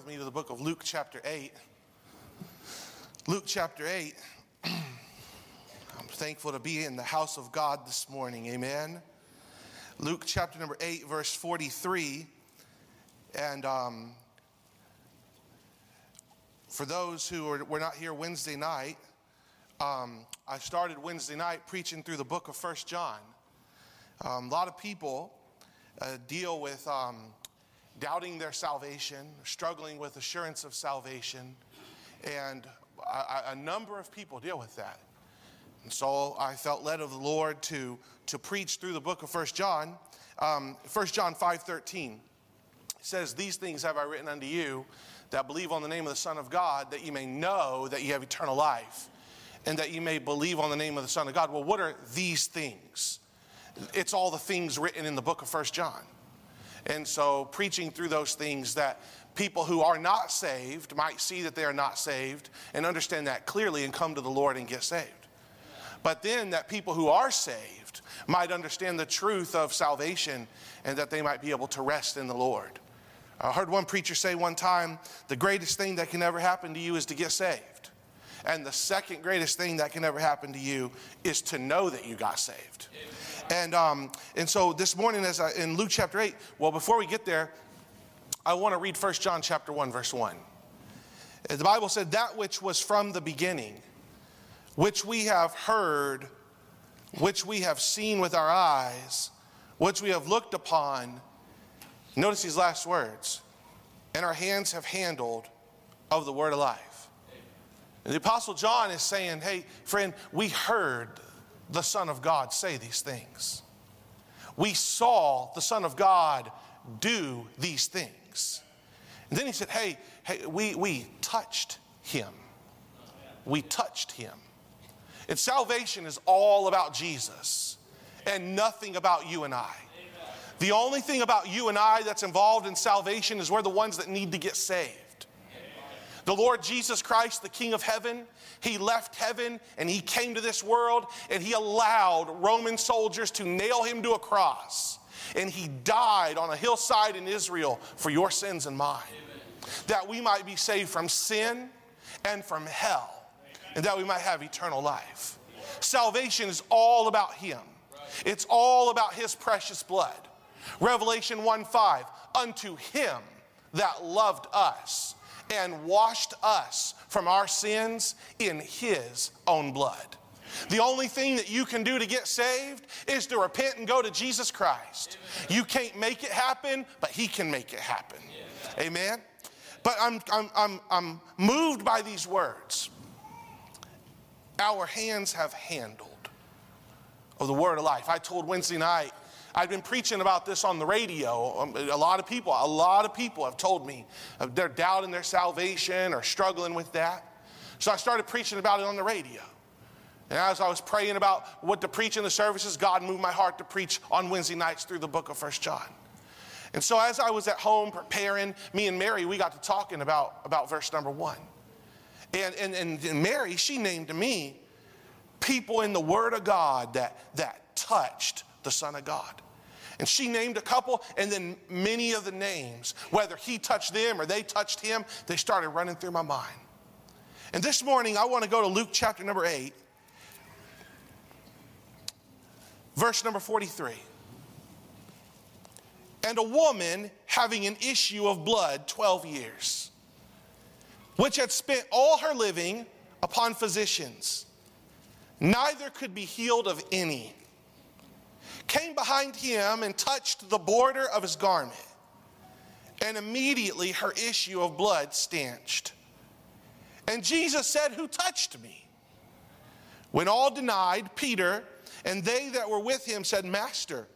with me to the book of Luke, chapter 8. Luke, chapter 8. I'm thankful to be in the house of God this morning. Amen. Luke, chapter number 8, verse 43. And um, for those who are, were not here Wednesday night, um, I started Wednesday night preaching through the book of First John. Um, a lot of people uh, deal with um, doubting their salvation, struggling with assurance of salvation, and a, a, number of people deal with that. And so I felt led of the Lord to, to preach through the book of First John. Um, 1 John 5.13 says, These things have I written unto you that believe on the name of the Son of God, that you may know that you have eternal life, and that you may believe on the name of the Son of God. Well, what are these things? It's all the things written in the book of First John. And so, preaching through those things that people who are not saved might see that they are not saved and understand that clearly and come to the Lord and get saved. But then, that people who are saved might understand the truth of salvation and that they might be able to rest in the Lord. I heard one preacher say one time the greatest thing that can ever happen to you is to get saved. And the second greatest thing that can ever happen to you is to know that you got saved. And, um, and so this morning, as I, in Luke chapter 8, well, before we get there, I want to read 1 John chapter 1, verse 1. The Bible said, That which was from the beginning, which we have heard, which we have seen with our eyes, which we have looked upon. Notice these last words, and our hands have handled of the word of life. And the Apostle John is saying, Hey, friend, we heard the Son of God say these things. We saw the Son of God do these things. And then he said, Hey, hey we, we touched him. We touched him. And salvation is all about Jesus and nothing about you and I. The only thing about you and I that's involved in salvation is we're the ones that need to get saved. The Lord Jesus Christ, the King of heaven, he left heaven and he came to this world and he allowed Roman soldiers to nail him to a cross. And he died on a hillside in Israel for your sins and mine. Amen. That we might be saved from sin and from hell, Amen. and that we might have eternal life. Salvation is all about him, it's all about his precious blood. Revelation 1 5, unto him that loved us and washed us from our sins in His own blood. The only thing that you can do to get saved is to repent and go to Jesus Christ. You can't make it happen, but He can make it happen. Amen? But I'm, I'm, I'm, I'm moved by these words. Our hands have handled of the word of life. I told Wednesday night I've been preaching about this on the radio. Um, a lot of people, a lot of people have told me they're doubting their salvation or struggling with that. So I started preaching about it on the radio. And as I was praying about what to preach in the services, God moved my heart to preach on Wednesday nights through the book of First John. And so as I was at home preparing, me and Mary, we got to talking about, about verse number one. And, and, and Mary, she named to me people in the Word of God that, that touched the Son of God. And she named a couple, and then many of the names, whether he touched them or they touched him, they started running through my mind. And this morning, I want to go to Luke chapter number 8, verse number 43. And a woman having an issue of blood 12 years, which had spent all her living upon physicians, neither could be healed of any came behind him and touched the border of his garment. And immediately her issue of blood stanched. And Jesus said, Who touched me? When all denied, Peter and they that were with him said, Master,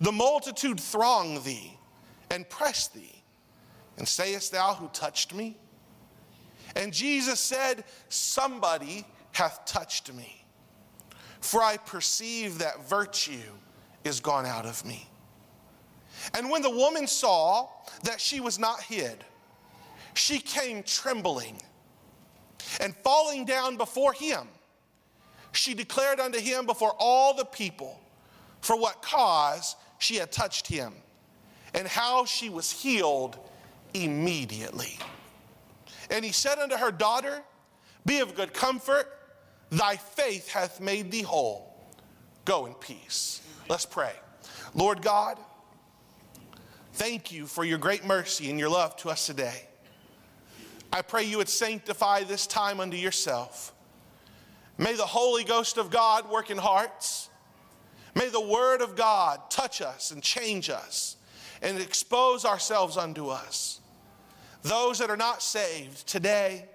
the multitude throng thee and press thee. And sayest thou, Who touched me? And Jesus said, Somebody hath touched me. For I perceive that virtue is gone out of me. And when the woman saw that she was not hid, she came trembling and falling down before him. She declared unto him before all the people for what cause she had touched him and how she was healed immediately. And he said unto her, Daughter, be of good comfort, thy faith hath made thee whole. Go in peace. Let's pray. Lord God, thank you for your great mercy and your love to us today. I pray you would sanctify this time unto yourself. May the Holy Ghost of God work in hearts. May the Word of God touch us and change us and expose ourselves unto us. Those that are not saved today,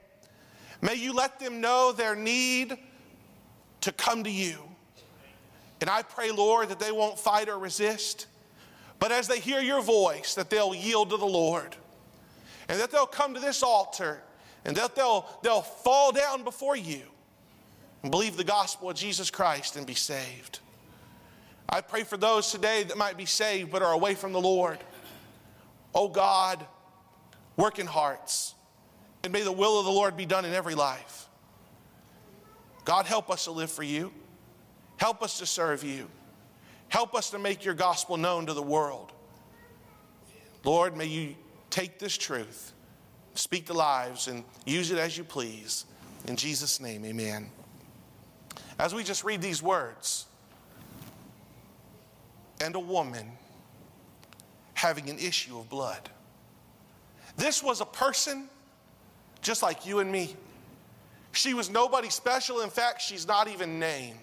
may you let them know their need to come to you. And I pray, Lord, that they won't fight or resist, but as they hear your voice, that they'll yield to the Lord and that they'll come to this altar and that they'll, they'll fall down before you and believe the gospel of Jesus Christ and be saved. I pray for those today that might be saved but are away from the Lord. Oh God, work in hearts, and may the will of the Lord be done in every life. God, help us to live for you. Help us to serve you. Help us to make your gospel known to the world. Lord, may you take this truth, speak to lives, and use it as you please. In Jesus' name, amen. As we just read these words, and a woman having an issue of blood. This was a person just like you and me. She was nobody special. In fact, she's not even named.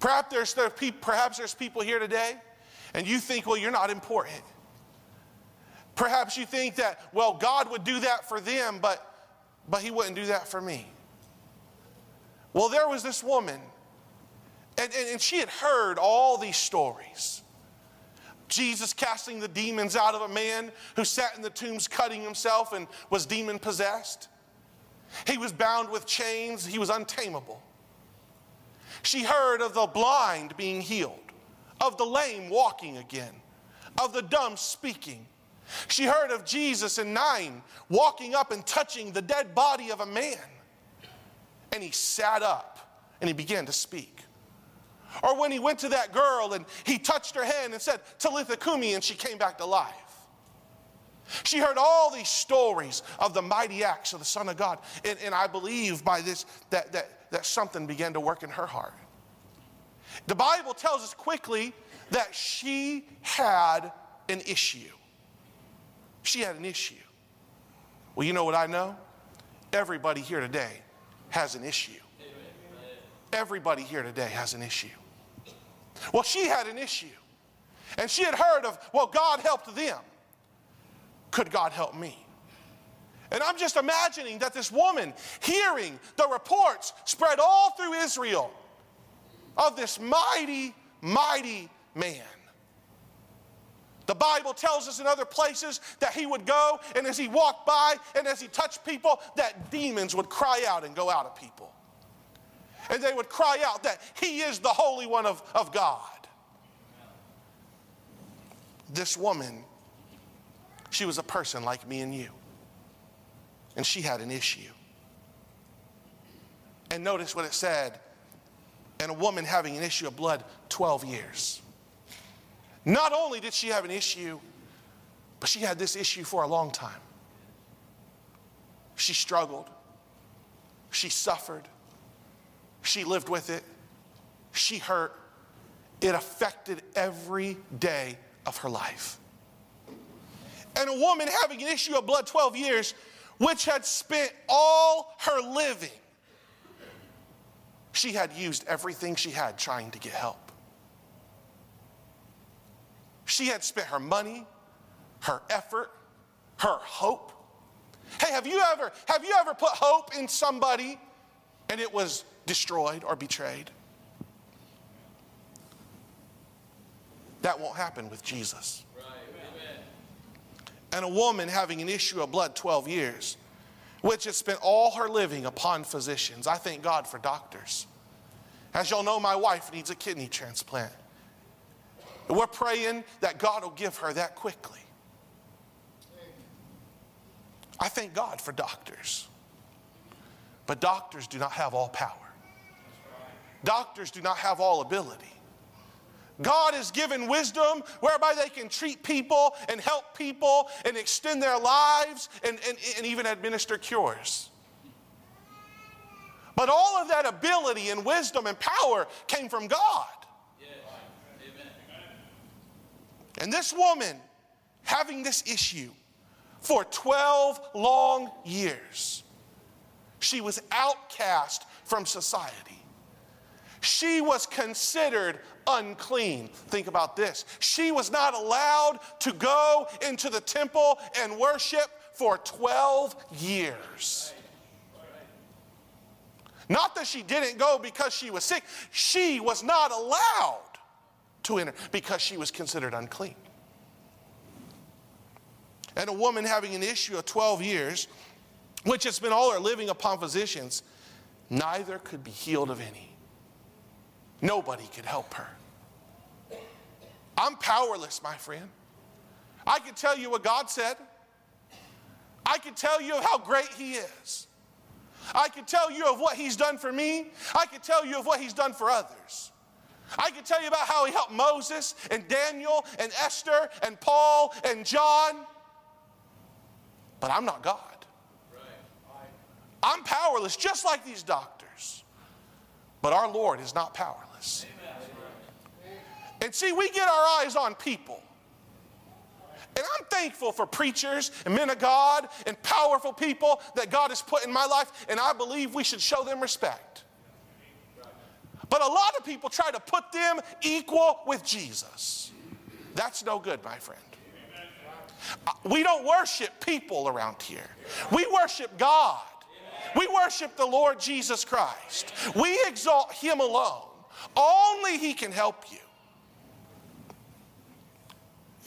Perhaps there's, there perhaps there's people here today and you think, well, you're not important. Perhaps you think that, well, God would do that for them, but, but He wouldn't do that for me. Well, there was this woman, and, and, and she had heard all these stories. Jesus casting the demons out of a man who sat in the tombs cutting himself and was demon possessed. He was bound with chains, he was untamable. She heard of the blind being healed, of the lame walking again, of the dumb speaking. She heard of Jesus in Nain walking up and touching the dead body of a man. And he sat up and he began to speak. Or when he went to that girl and he touched her hand and said, Talitha Kumi, and she came back to life. She heard all these stories of the mighty acts of the Son of God. And, and I believe by this that, that, that something began to work in her heart. The Bible tells us quickly that she had an issue. She had an issue. Well, you know what I know? Everybody here today has an issue. Everybody here today has an issue. Well, she had an issue. And she had heard of, well, God helped them. Could God help me? And I'm just imagining that this woman, hearing the reports spread all through Israel of this mighty, mighty man. The Bible tells us in other places that he would go, and as he walked by and as he touched people, that demons would cry out and go out of people. And they would cry out that he is the Holy One of, of God. This woman, she was a person like me and you, and she had an issue. And notice what it said and a woman having an issue of blood 12 years. Not only did she have an issue, but she had this issue for a long time. She struggled, she suffered, she lived with it, she hurt. It affected every day of her life. And a woman having an issue of blood 12 years, which had spent all her living, she had used everything she had trying to get help. She had spent her money, her effort, her hope. Hey, have you ever have you ever put hope in somebody and it was destroyed or betrayed? That won't happen with Jesus. And a woman having an issue of blood 12 years, which had spent all her living upon physicians. I thank God for doctors. As y'all know, my wife needs a kidney transplant. We're praying that God will give her that quickly. I thank God for doctors. But doctors do not have all power. Doctors do not have all ability. God has given wisdom whereby they can treat people and help people and extend their lives and, and, and even administer cures. But all of that ability and wisdom and power came from God. And this woman, having this issue for 12 long years, she was outcast from society. She was considered unclean. Think about this. She was not allowed to go into the temple and worship for 12 years. Not that she didn't go because she was sick, she was not allowed to enter because she was considered unclean. And a woman having an issue of 12 years, which has been all her living upon physicians, neither could be healed of any. Nobody could help her. I'm powerless, my friend. I can tell you what God said. I can tell you how great He is. I can tell you of what He's done for me. I can tell you of what He's done for others. I can tell you about how He helped Moses and Daniel and Esther and Paul and John. But I'm not God. I'm powerless, just like these doctors. But our Lord is not powerless. And see, we get our eyes on people. And I'm thankful for preachers and men of God and powerful people that God has put in my life, and I believe we should show them respect. But a lot of people try to put them equal with Jesus. That's no good, my friend. Uh, we don't worship people around here, we worship God. We worship the Lord Jesus Christ. We exalt Him alone. Only He can help you.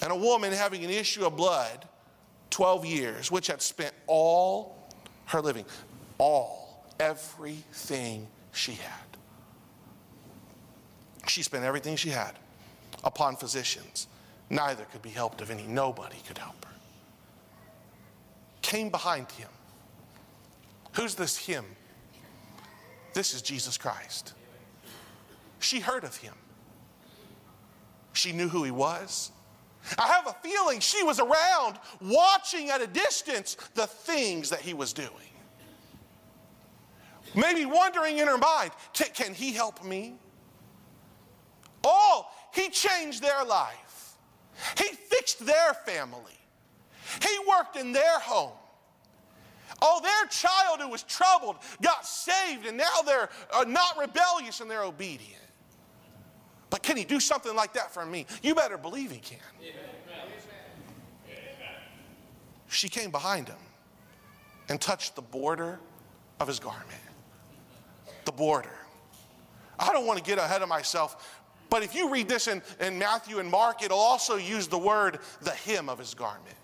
And a woman having an issue of blood, 12 years, which had spent all her living, all, everything she had. She spent everything she had upon physicians. Neither could be helped of any. Nobody could help her. Came behind him Who's this him? This is Jesus Christ. She heard of him. She knew who he was. I have a feeling she was around watching at a distance the things that he was doing. Maybe wondering in her mind, can he help me? Oh, he changed their life. He fixed their family. He worked in their home. Oh, their child who was troubled got saved, and now they're uh, not rebellious and they're obedient. Can he do something like that for me? You better believe he can. She came behind him and touched the border of his garment. The border. I don't want to get ahead of myself, but if you read this in, in Matthew and Mark, it'll also use the word the hem of his garment.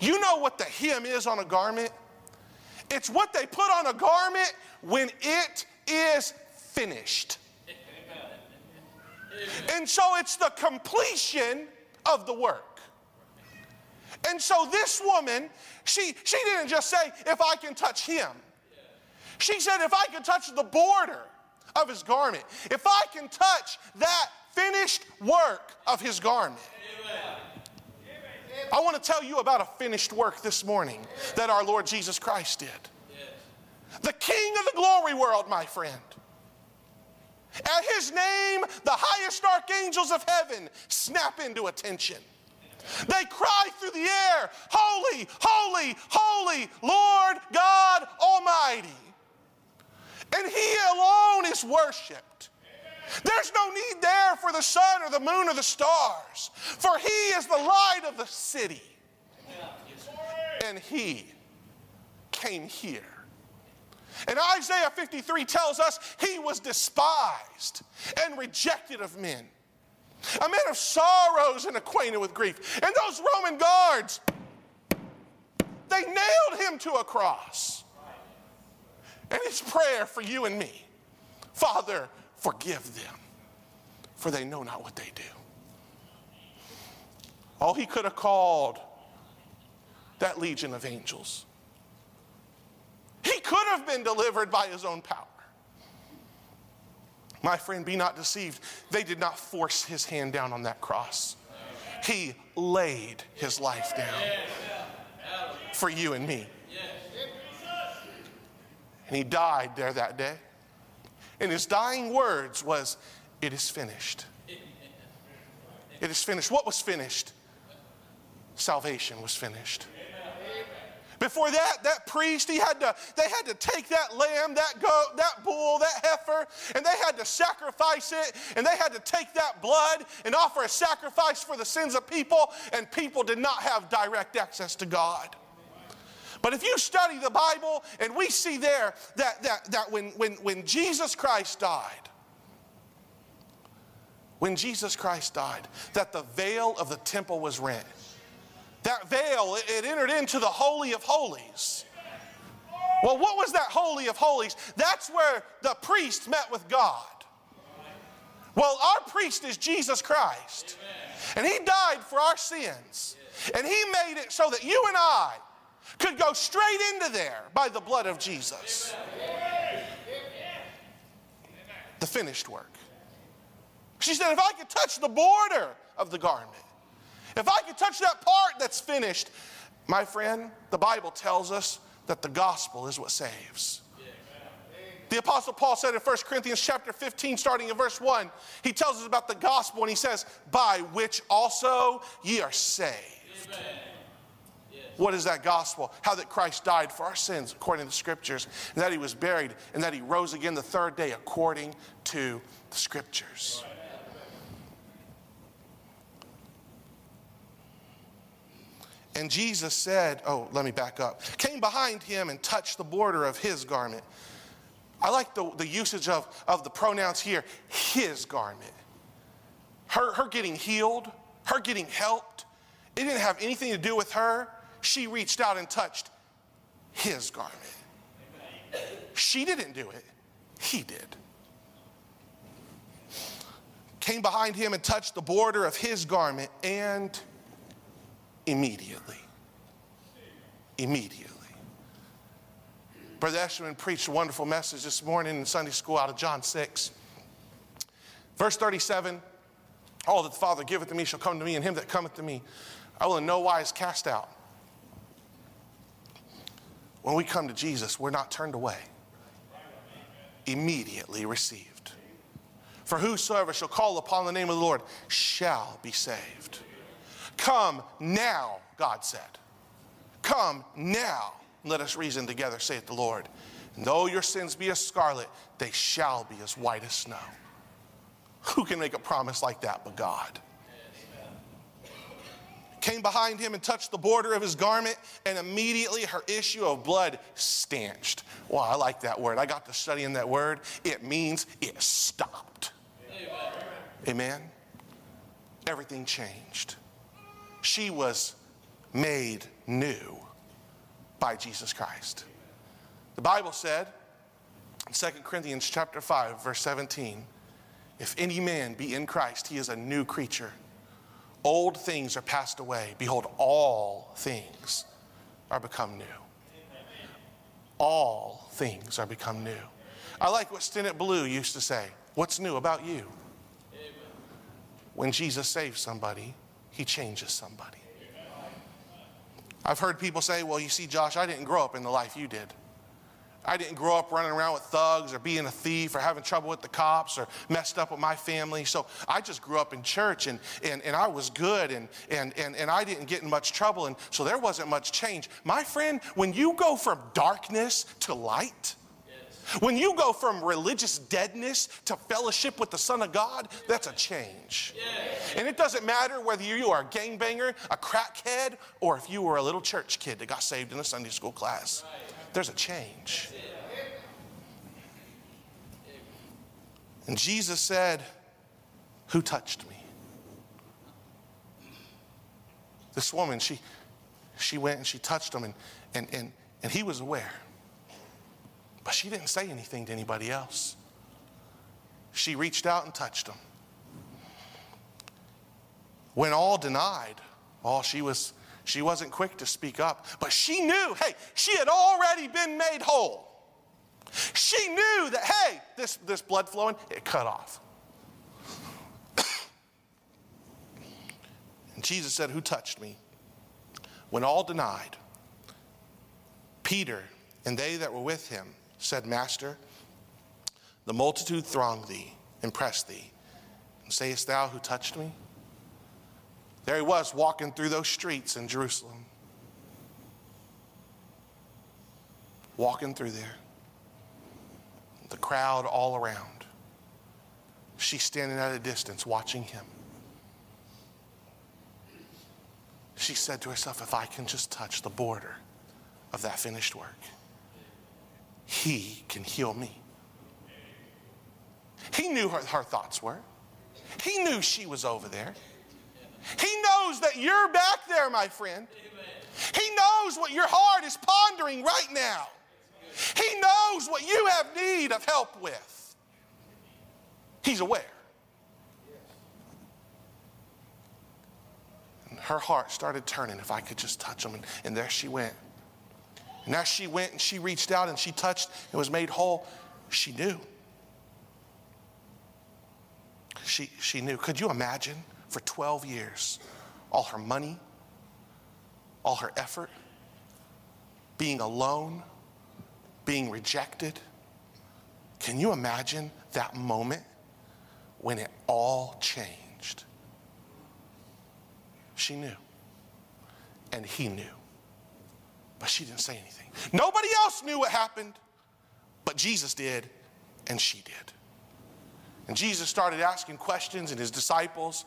You know what the hem is on a garment? It's what they put on a garment when it is finished. And so it's the completion of the work. And so this woman, she, she didn't just say, if I can touch him. She said, if I can touch the border of his garment, if I can touch that finished work of his garment. I want to tell you about a finished work this morning that our Lord Jesus Christ did. The King of the glory world, my friend. At his name, the highest archangels of heaven snap into attention. They cry through the air, Holy, holy, holy, Lord God Almighty. And he alone is worshiped. There's no need there for the sun or the moon or the stars, for He is the light of the city. And He came here. And Isaiah 53 tells us He was despised and rejected of men, a man of sorrows and acquainted with grief. And those Roman guards, they nailed Him to a cross. And His prayer for you and me Father, Forgive them, for they know not what they do. Oh, he could have called that legion of angels. Could have been delivered by his own power. My friend, be not deceived. They did not force his hand down on that cross, he laid his life down for you and me. And he died there that day. And his dying words was, It is finished. It is finished. What was finished? Salvation was finished. Before that, that priest, he had to, they had to take that lamb, that goat, that bull, that heifer, and they had to sacrifice it, and they had to take that blood and offer a sacrifice for the sins of people, and people did not have direct access to God. But if you study the Bible, and we see there that, that, that when, when, when Jesus Christ died, when Jesus Christ died, that the veil of the temple was rent. That veil, it, entered into the Holy of Holies. Well, what was that Holy of Holies? That's where the priest met with God. Well, our priest is Jesus Christ. And he died for our sins. And he made it so that you and I could go straight into there by the blood of Jesus. The finished work. She said, if I could touch the border of the garment, if I could touch that part that's finished, my friend, the Bible tells us that the gospel is what saves. The apostle Paul said in 1 Corinthians chapter 15 starting in verse 1, he tells us about the gospel and he says, "By which also ye are saved." What is that gospel? How that Christ died for our sins according to the scriptures, and that he was buried, and that he rose again the third day according to the scriptures. And Jesus said, Oh, let me back up, came behind him and touched the border of his garment. I like the, the usage of, of the pronouns here, his garment. Her, her getting healed, her getting helped, it didn't have anything to do with her. She reached out and touched his garment. She didn't do it, he did. Came behind him and touched the border of his garment and immediately. Immediately. Brother Eshelman preached a wonderful message this morning in Sunday school out of John 6. Verse 37 All that the Father giveth to me shall come to me, and him that cometh to me I will in no wise cast out. When we come to Jesus, we're not turned away, immediately received. For whosoever shall call upon the name of the Lord shall be saved. Come now, God said. Come now, let us reason together, saith the Lord. And though your sins be as scarlet, they shall be as white as snow. Who can make a promise like that but God? Came behind him and touched the border of his garment, and immediately her issue of blood stanched. Wow, I like that word. I got to studying that word. It means it stopped. Amen. Amen. Everything changed she was made new by Jesus Christ. The Bible said in 2 Corinthians chapter 5 verse 17, if any man be in Christ, he is a new creature. Old things are passed away. Behold, all things are become new. All things are become new. I like what Stennett Blue used to say. What's new about you? When Jesus saves somebody, he changes somebody. I've heard people say, well, you see, Josh, I didn't grow up in the life you did. I didn't grow up running around with thugs or being a thief or having trouble with the cops or messed up with my family. So I just grew up in church and, and, and I was good and, and, and, and I didn't get in much trouble. And so there wasn't much change. My friend, when you go from darkness to light, when you go from religious deadness to fellowship with the Son of God, that's a change. And it doesn't matter whether you are a gangbanger, a crackhead, or if you were a little church kid that got saved in a Sunday school class. There's a change. And Jesus said, Who touched me? This woman, she, she went and she touched him, and, and, and, and he was aware. But she didn't say anything to anybody else. She reached out and touched him. When all denied, oh, she was she wasn't quick to speak up, but she knew, hey, she had already been made whole. She knew that, hey, this, this blood flowing, it cut off. and Jesus said, Who touched me? When all denied, Peter and they that were with him said, Master, the multitude throng thee and press thee. And sayest thou who touched me? There he was walking through those streets in Jerusalem. Walking through there. The crowd all around. She's standing at a distance watching him. She said to herself, If I can just touch the border of that finished work, he can heal me. He knew her, her thoughts were. He knew she was over there. He knows that you're back there, my friend. He knows what your heart is pondering right now. He knows what you have need of help with. He's aware. And her heart started turning if I could just touch him. And, and there she went. And as she went and she reached out and she touched and was made whole, she knew. She, she knew. Could you imagine for 12 years all her money, all her effort, being alone, being rejected? Can you imagine that moment when it all changed? She knew, and he knew. But she didn't say anything. Nobody else knew what happened, but Jesus did, and she did. And Jesus started asking questions, and his disciples.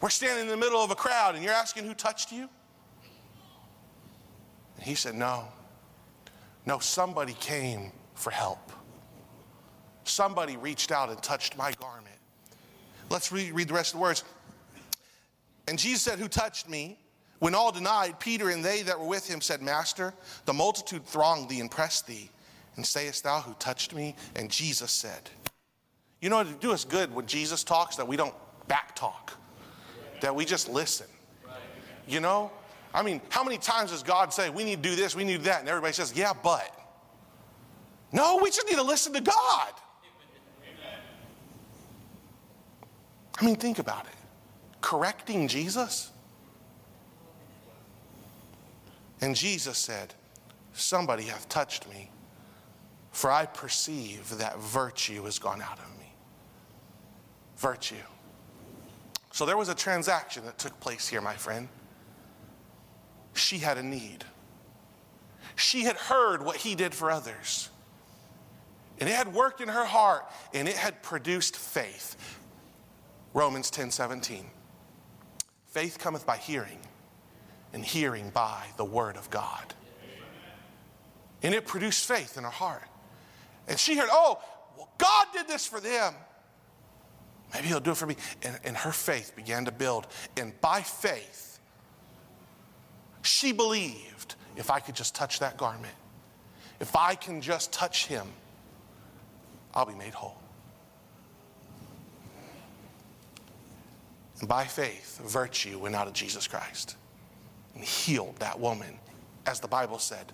We're standing in the middle of a crowd, and you're asking who touched you? And he said, No. No, somebody came for help. Somebody reached out and touched my garment. Let's read, read the rest of the words. And Jesus said, Who touched me? When all denied, Peter and they that were with him said, Master, the multitude thronged thee and pressed thee. And sayest thou who touched me? And Jesus said, You know, to do us good when Jesus talks, that we don't back talk, that we just listen. You know? I mean, how many times does God say, We need to do this, we need to do that? And everybody says, Yeah, but. No, we just need to listen to God. I mean, think about it. Correcting Jesus? And Jesus said, Somebody hath touched me, for I perceive that virtue has gone out of me. Virtue. So there was a transaction that took place here, my friend. She had a need. She had heard what he did for others. And it had worked in her heart and it had produced faith. Romans 10 17. Faith cometh by hearing, and hearing by the word of God. And it produced faith in her heart. And she heard, oh, well, God did this for them. Maybe he'll do it for me. And, and her faith began to build. And by faith, she believed if I could just touch that garment, if I can just touch him, I'll be made whole. And by faith, virtue went out of Jesus Christ and healed that woman, as the Bible said,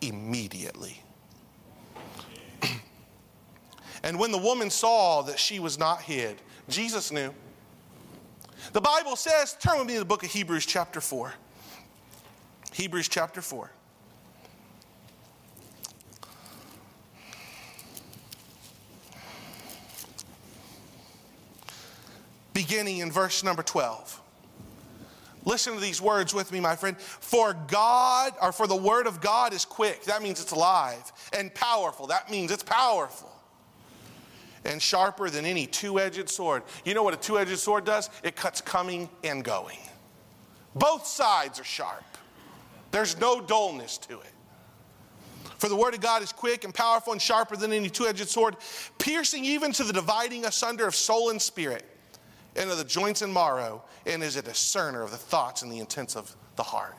immediately. and when the woman saw that she was not hid, Jesus knew. The Bible says, turn with me to the book of Hebrews, chapter 4. Hebrews, chapter 4. Beginning in verse number 12. Listen to these words with me, my friend. For God, or for the word of God is quick. That means it's alive. And powerful. That means it's powerful. And sharper than any two edged sword. You know what a two edged sword does? It cuts coming and going. Both sides are sharp, there's no dullness to it. For the word of God is quick and powerful and sharper than any two edged sword, piercing even to the dividing asunder of soul and spirit and of the joints and marrow, and is a discerner of the thoughts and the intents of the heart.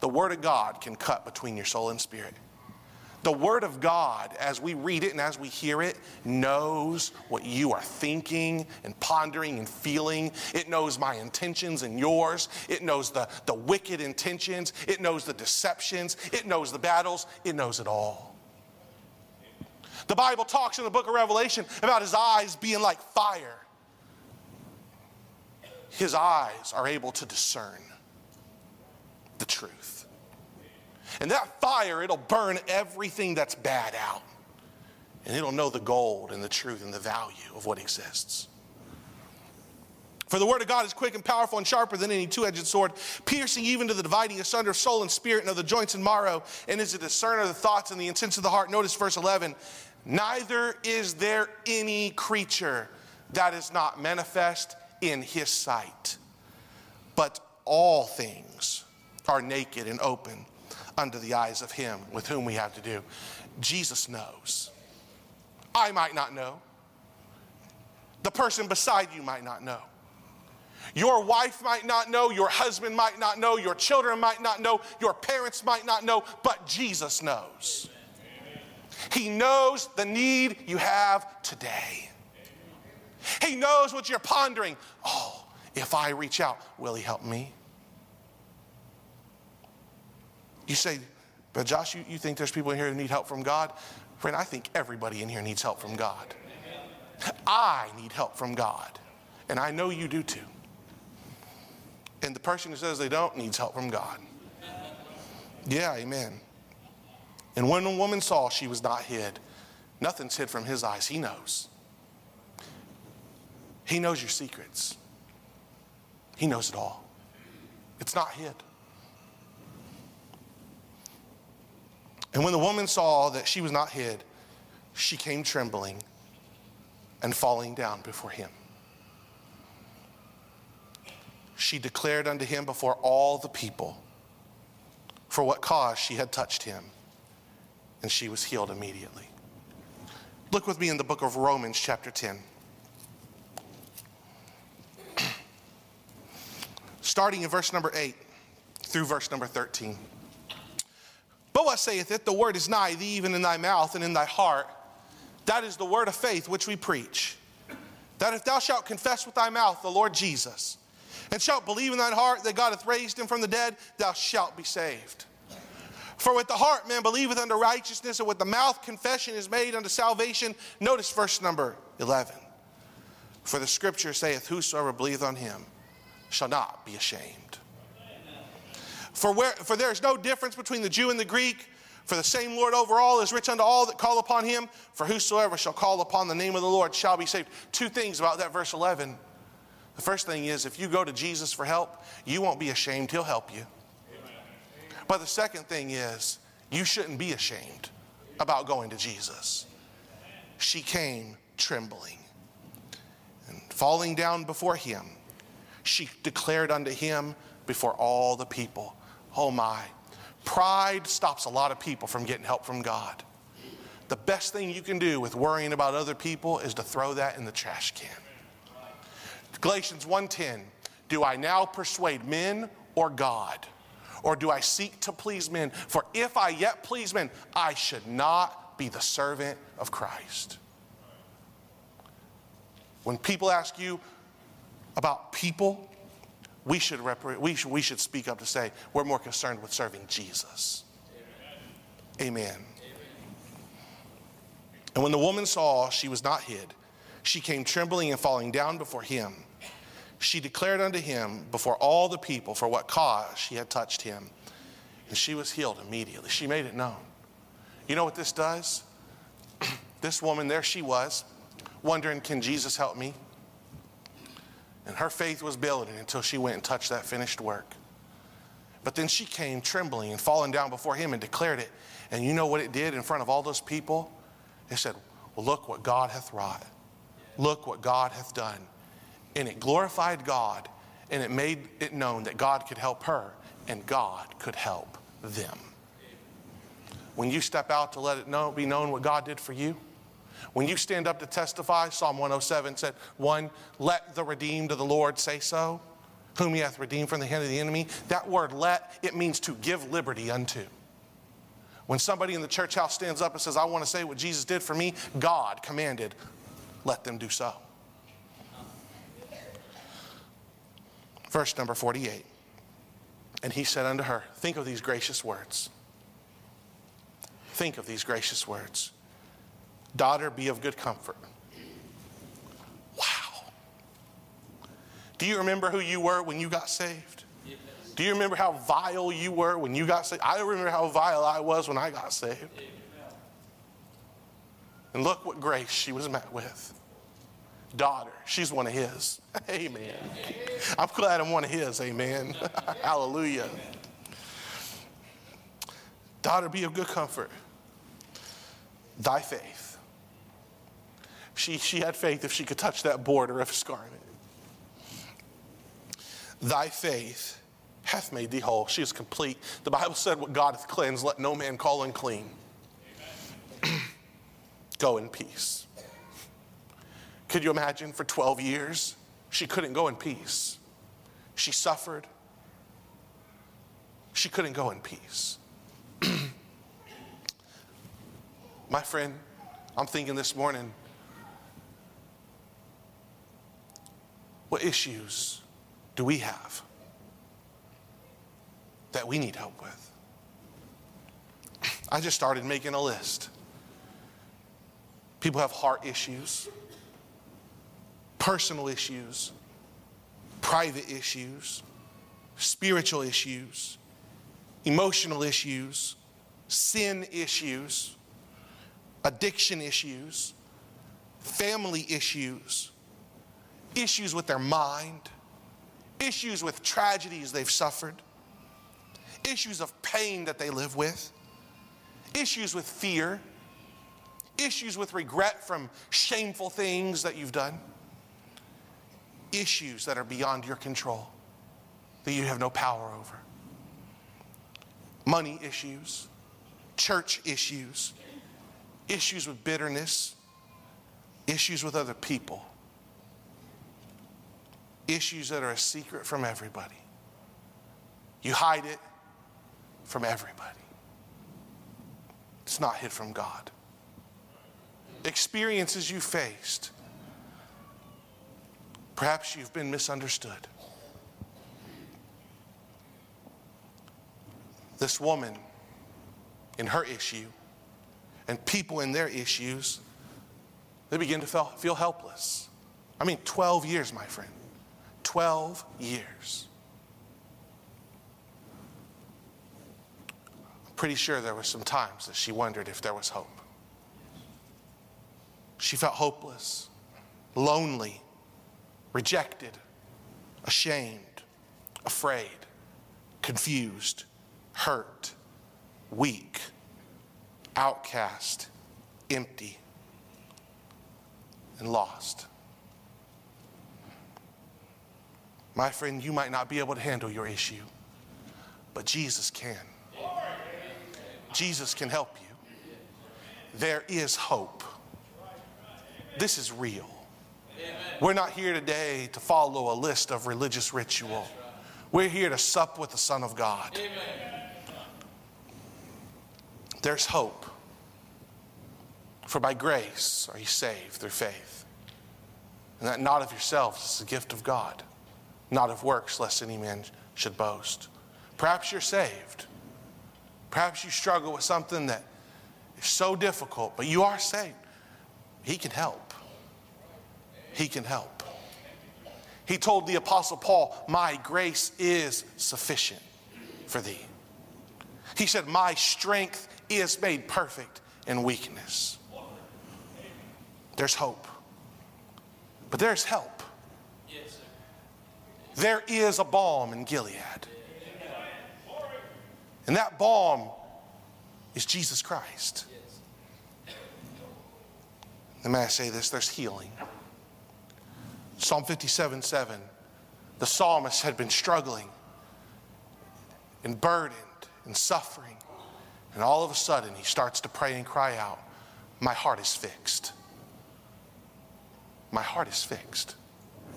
The Word of God can cut between your soul and spirit. The Word of God, as we read it and as we hear it, knows what you are thinking and pondering and feeling. It knows my intentions and yours. It knows the, the wicked intentions. It knows the deceptions. It knows the battles. It knows it all. The Bible talks in the book of Revelation about his eyes being like fire. His eyes are able to discern the truth. And that fire, it'll burn everything that's bad out. And it'll know the gold and the truth and the value of what exists. For the word of God is quick and powerful and sharper than any two edged sword, piercing even to the dividing asunder of soul and spirit and of the joints and marrow, and is a discerner of the thoughts and the intents of the heart. Notice verse 11 Neither is there any creature that is not manifest in his sight, but all things are naked and open under the eyes of him with whom we have to do. Jesus knows. I might not know. The person beside you might not know. Your wife might not know, your husband might not know, your children might not know, your parents might not know, but Jesus knows. He knows the need you have today. He knows what you're pondering. Oh, if I reach out, will He help me? You say, but Josh, you, you think there's people in here who need help from God? Friend, I think everybody in here needs help from God. I need help from God, and I know you do too. And the person who says they don't needs help from God. Yeah, amen. And when the woman saw she was not hid, nothing's hid from his eyes. He knows. He knows your secrets. He knows it all. It's not hid. And when the woman saw that she was not hid, she came trembling and falling down before him. She declared unto him before all the people for what cause she had touched him, and she was healed immediately. Look with me in the book of Romans, chapter 10. Starting in verse number 8 through verse number 13. But what saith it? The word is nigh thee, even in thy mouth and in thy heart. That is the word of faith which we preach. That if thou shalt confess with thy mouth the Lord Jesus, and shalt believe in thine heart that God hath raised him from the dead, thou shalt be saved. For with the heart man believeth unto righteousness, and with the mouth confession is made unto salvation. Notice verse number 11. For the scripture saith, Whosoever believeth on him shall not be ashamed. For, where, for there is no difference between the Jew and the Greek, for the same Lord over all is rich unto all that call upon him. For whosoever shall call upon the name of the Lord shall be saved. Two things about that verse 11. The first thing is if you go to Jesus for help, you won't be ashamed, he'll help you. But the second thing is you shouldn't be ashamed about going to Jesus. She came trembling and falling down before him. She declared unto him before all the people, Oh my, pride stops a lot of people from getting help from God. The best thing you can do with worrying about other people is to throw that in the trash can. Galatians 1:10, do I now persuade men or God? Or do I seek to please men? For if I yet please men, I should not be the servant of Christ. When people ask you about people, we should, we should, we should speak up to say, we're more concerned with serving Jesus. Amen. Amen. And when the woman saw she was not hid, she came trembling and falling down before him she declared unto him before all the people for what cause she had touched him. And she was healed immediately. She made it known. You know what this does? this woman, there she was, wondering, can Jesus help me? And her faith was building until she went and touched that finished work. But then she came trembling and falling down before him and declared it. And you know what it did in front of all those people? It said, Well, look what God hath wrought. Look what God hath done and it glorified God and it made it known that God could help her and God could help them. When you step out to let it know, be known what God did for you, when you stand up to testify, Psalm 107 said, One, let the redeemed of the Lord say so, whom he hath redeemed from the hand of the enemy. That word let, it means to give liberty unto. When somebody in the church house stands up and says, I want to say what Jesus did for me, God commanded, let them do so. Verse number 48. And he said unto her, Think of these gracious words. Think of these gracious words. Daughter, be of good comfort. Wow. Do you remember who you were when you got saved? Do you remember how vile you were when you got saved? I remember how vile I was when I got saved. And look what grace she was met with. Daughter, she's one of his. Amen. I'm glad I'm one of his. Amen. Hallelujah. Daughter, be of good comfort. Thy faith. She, she had faith if she could touch that border of his garment. Thy faith hath made thee whole. She is complete. The Bible said, What God hath cleansed, let no man call unclean. go in peace. Could you imagine for 12 years, she couldn't go in peace? She suffered. She couldn't go in peace. My friend, I'm thinking this morning, what issues do we have that we need help with? I just started making a list. People have heart issues, personal issues, private issues, spiritual issues, emotional issues, sin issues, addiction issues, family issues, issues with their mind, issues with tragedies they've suffered, issues of pain that they live with, issues with fear, issues with regret from shameful things that you've done, issues that are beyond your control, that you have no power over, money issues, church issues, issues with bitterness, issues with other people, issues that are a secret from everybody. You hide it from everybody. It's not hid from God. Experiences you faced. Perhaps you've been misunderstood. This woman, in her issue, and people in their issues, they begin to feel, helpless. I mean, 12 years, my friend. 12 years. I'm pretty sure there were some times that she wondered if there was hope. She felt hopeless, lonely, rejected, ashamed, afraid, confused, hurt, weak, outcast, empty, and lost. My friend, you might not be able to handle your issue, but Jesus can. Jesus can help you. There is hope. This is real. We're not here today to follow a list of religious ritual. We're here to sup with the Son of God. There's hope. For by grace are you saved through faith. And that not of yourselves is the gift of God, not of works, lest any man should boast. Perhaps you're saved. Perhaps you struggle with something that is so difficult, but you are saved. He can help. He can help. He told the Apostle Paul, My grace is sufficient for thee. He said, My strength is made perfect in weakness. There's hope, but there's help. There is a balm in Gilead. And that balm is Jesus Christ. And may I say this? There's healing. Psalm 57 7, the psalmist had been struggling and burdened and suffering. And all of a sudden, he starts to pray and cry out, My heart is fixed. My heart is fixed.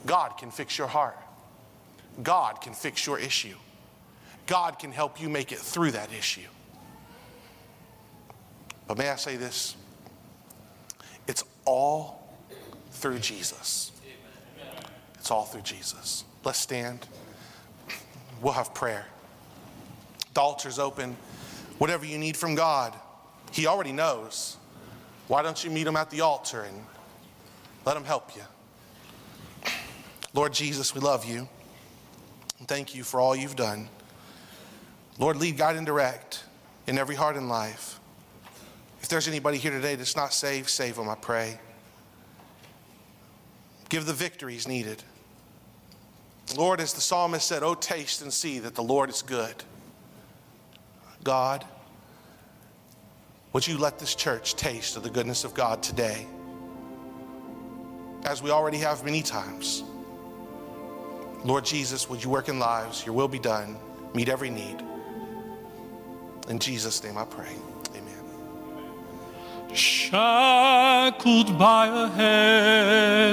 God can fix your heart. God can fix your issue. God can help you make it through that issue. But may I say this? It's all through Jesus. It's all through Jesus. Let's stand. We'll have prayer. The altar's open. Whatever you need from God, He already knows. Why don't you meet Him at the altar and let Him help you? Lord Jesus, we love you. And thank you for all you've done. Lord, lead, guide, and direct in every heart and life. If there's anybody here today that's not saved, save them, I pray. Give the victories needed. Lord, as the psalmist said, Oh, taste and see that the Lord is good. God, would you let this church taste of the goodness of God today? As we already have many times. Lord Jesus, would you work in lives? Your will be done. Meet every need. In Jesus' name I pray. Amen. Shackled by a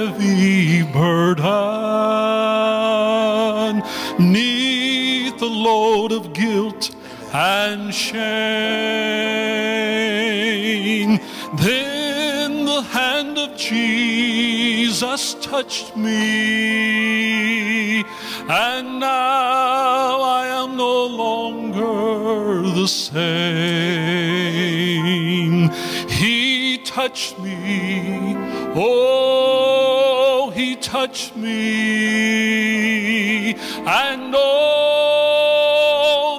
heavy burden, neath the load of guilt and shame. Then the hand of Jesus touched me, and now I am no longer the same. He touched me, oh, he touched me, and oh,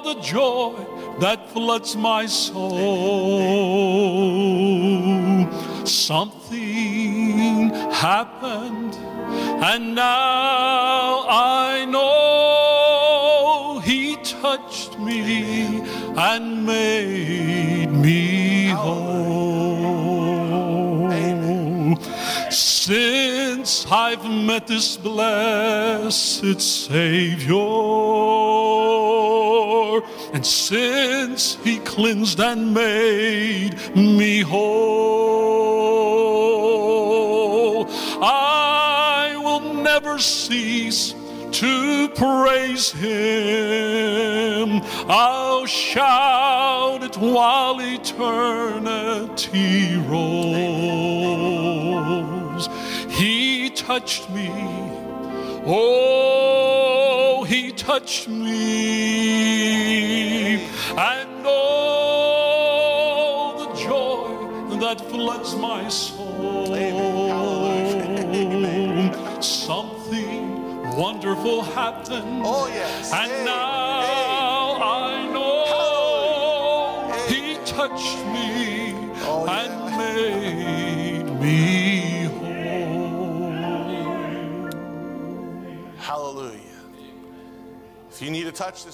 the joy that floods my soul. Something happened, and now I know He touched me and made me whole. Since I've met this blessed Savior, and since He cleansed and made me whole, never cease to praise Him. I'll shout it while eternity rolls. He touched me. Oh, he touched me. And oh, the joy that floods my soul. Wonderful happened. Oh, yes. And Hey, now I know he touched me Oh, yeah. and made me whole. Hallelujah. If you need a touch this